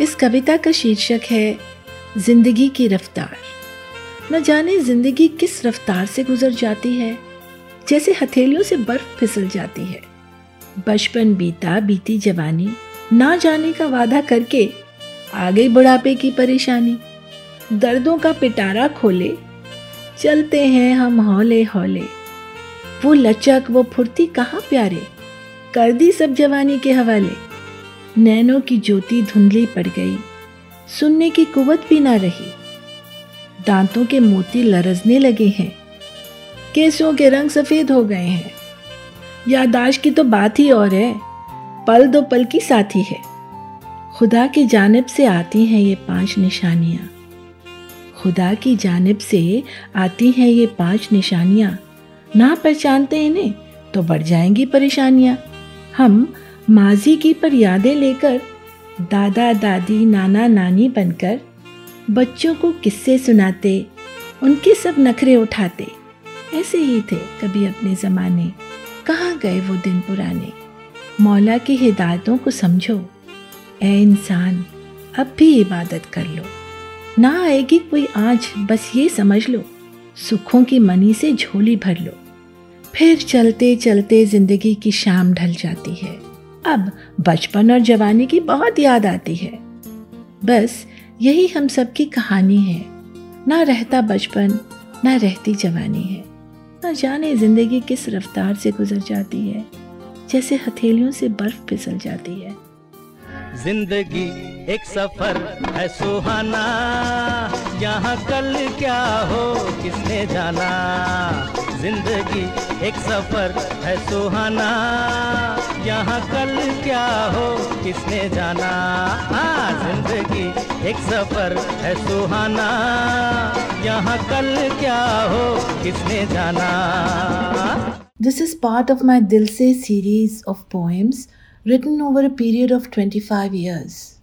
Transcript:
इस कविता का शीर्षक है, ज़िंदगी की रफ्तार। न जाने ज़िंदगी किस रफ्तार से गुजर जाती है, जैसे हथेलियों से बर्फ़ फिसल जाती है। बचपन बीता, बीती जवानी, ना जाने का वादा करके आगे बुढ़ापे की परेशानी। दर्दों का पिटारा खोले, चलते हैं हम हौले हौले वो लचक, वो फुर्ती कहाँ प्यारे, कर दी सब जवानी के हवाले। नैनों की ज्योति धुंधली पड़ गई। सुनने की कुवत भी ना रही। दांतों के मोती लरजने लगे हैं। केसों के रंग सफ़ेद हो गए हैं। यादाश्त की तो बात ही और है। पल दो पल की साथी है। खुदा की जानब से आती हैं ये पाँच निशानियाँ। खुदा की जानब से आती हैं ये पाँच निशानियाँ। ना पहचानते इन्हें तो बढ़ जाएँगी परेशानियाँ। हम माजी की पर यादें लेकर दादा, दादी, नाना, नानी बनकर बच्चों को किस्से सुनाते, उनके सब नखरे उठाते। ऐसे ही थे कभी अपने ज़माने। कहाँ गए वो दिन पुराने? मौला की हिदायतों को समझो। ए इंसान, अब भी इबादत कर लो। ना आएगी कोई आज बस ये समझ लो। सुखों की मनी से झोली भर लो। फिर चलते चलते ज़िंदगी की शाम ढल जाती है। अब बचपन और जवानी की बहुत याद आती है। बस यही हम सब की कहानी है। ना रहता बचपन, ना रहती जवानी है। ना जाने ज़िंदगी किस रफ्तार से गुजर जाती है, जैसे हथेलियों से बर्फ़ फिसल जाती है। ज़िंदगी एक सफ़र है सुहाना। यहाँ कल क्या हो, किसने जाना? ज़िंदगी एक सफ़र है सुहाना। यहाँ कल क्या हो, किसने जाना? हाँ ज़िंदगी एक सफ़र है सुहाना। यहाँ कल क्या हो, किसने जाना? This is part of my Dil Se series of poems written over a period of 25 years.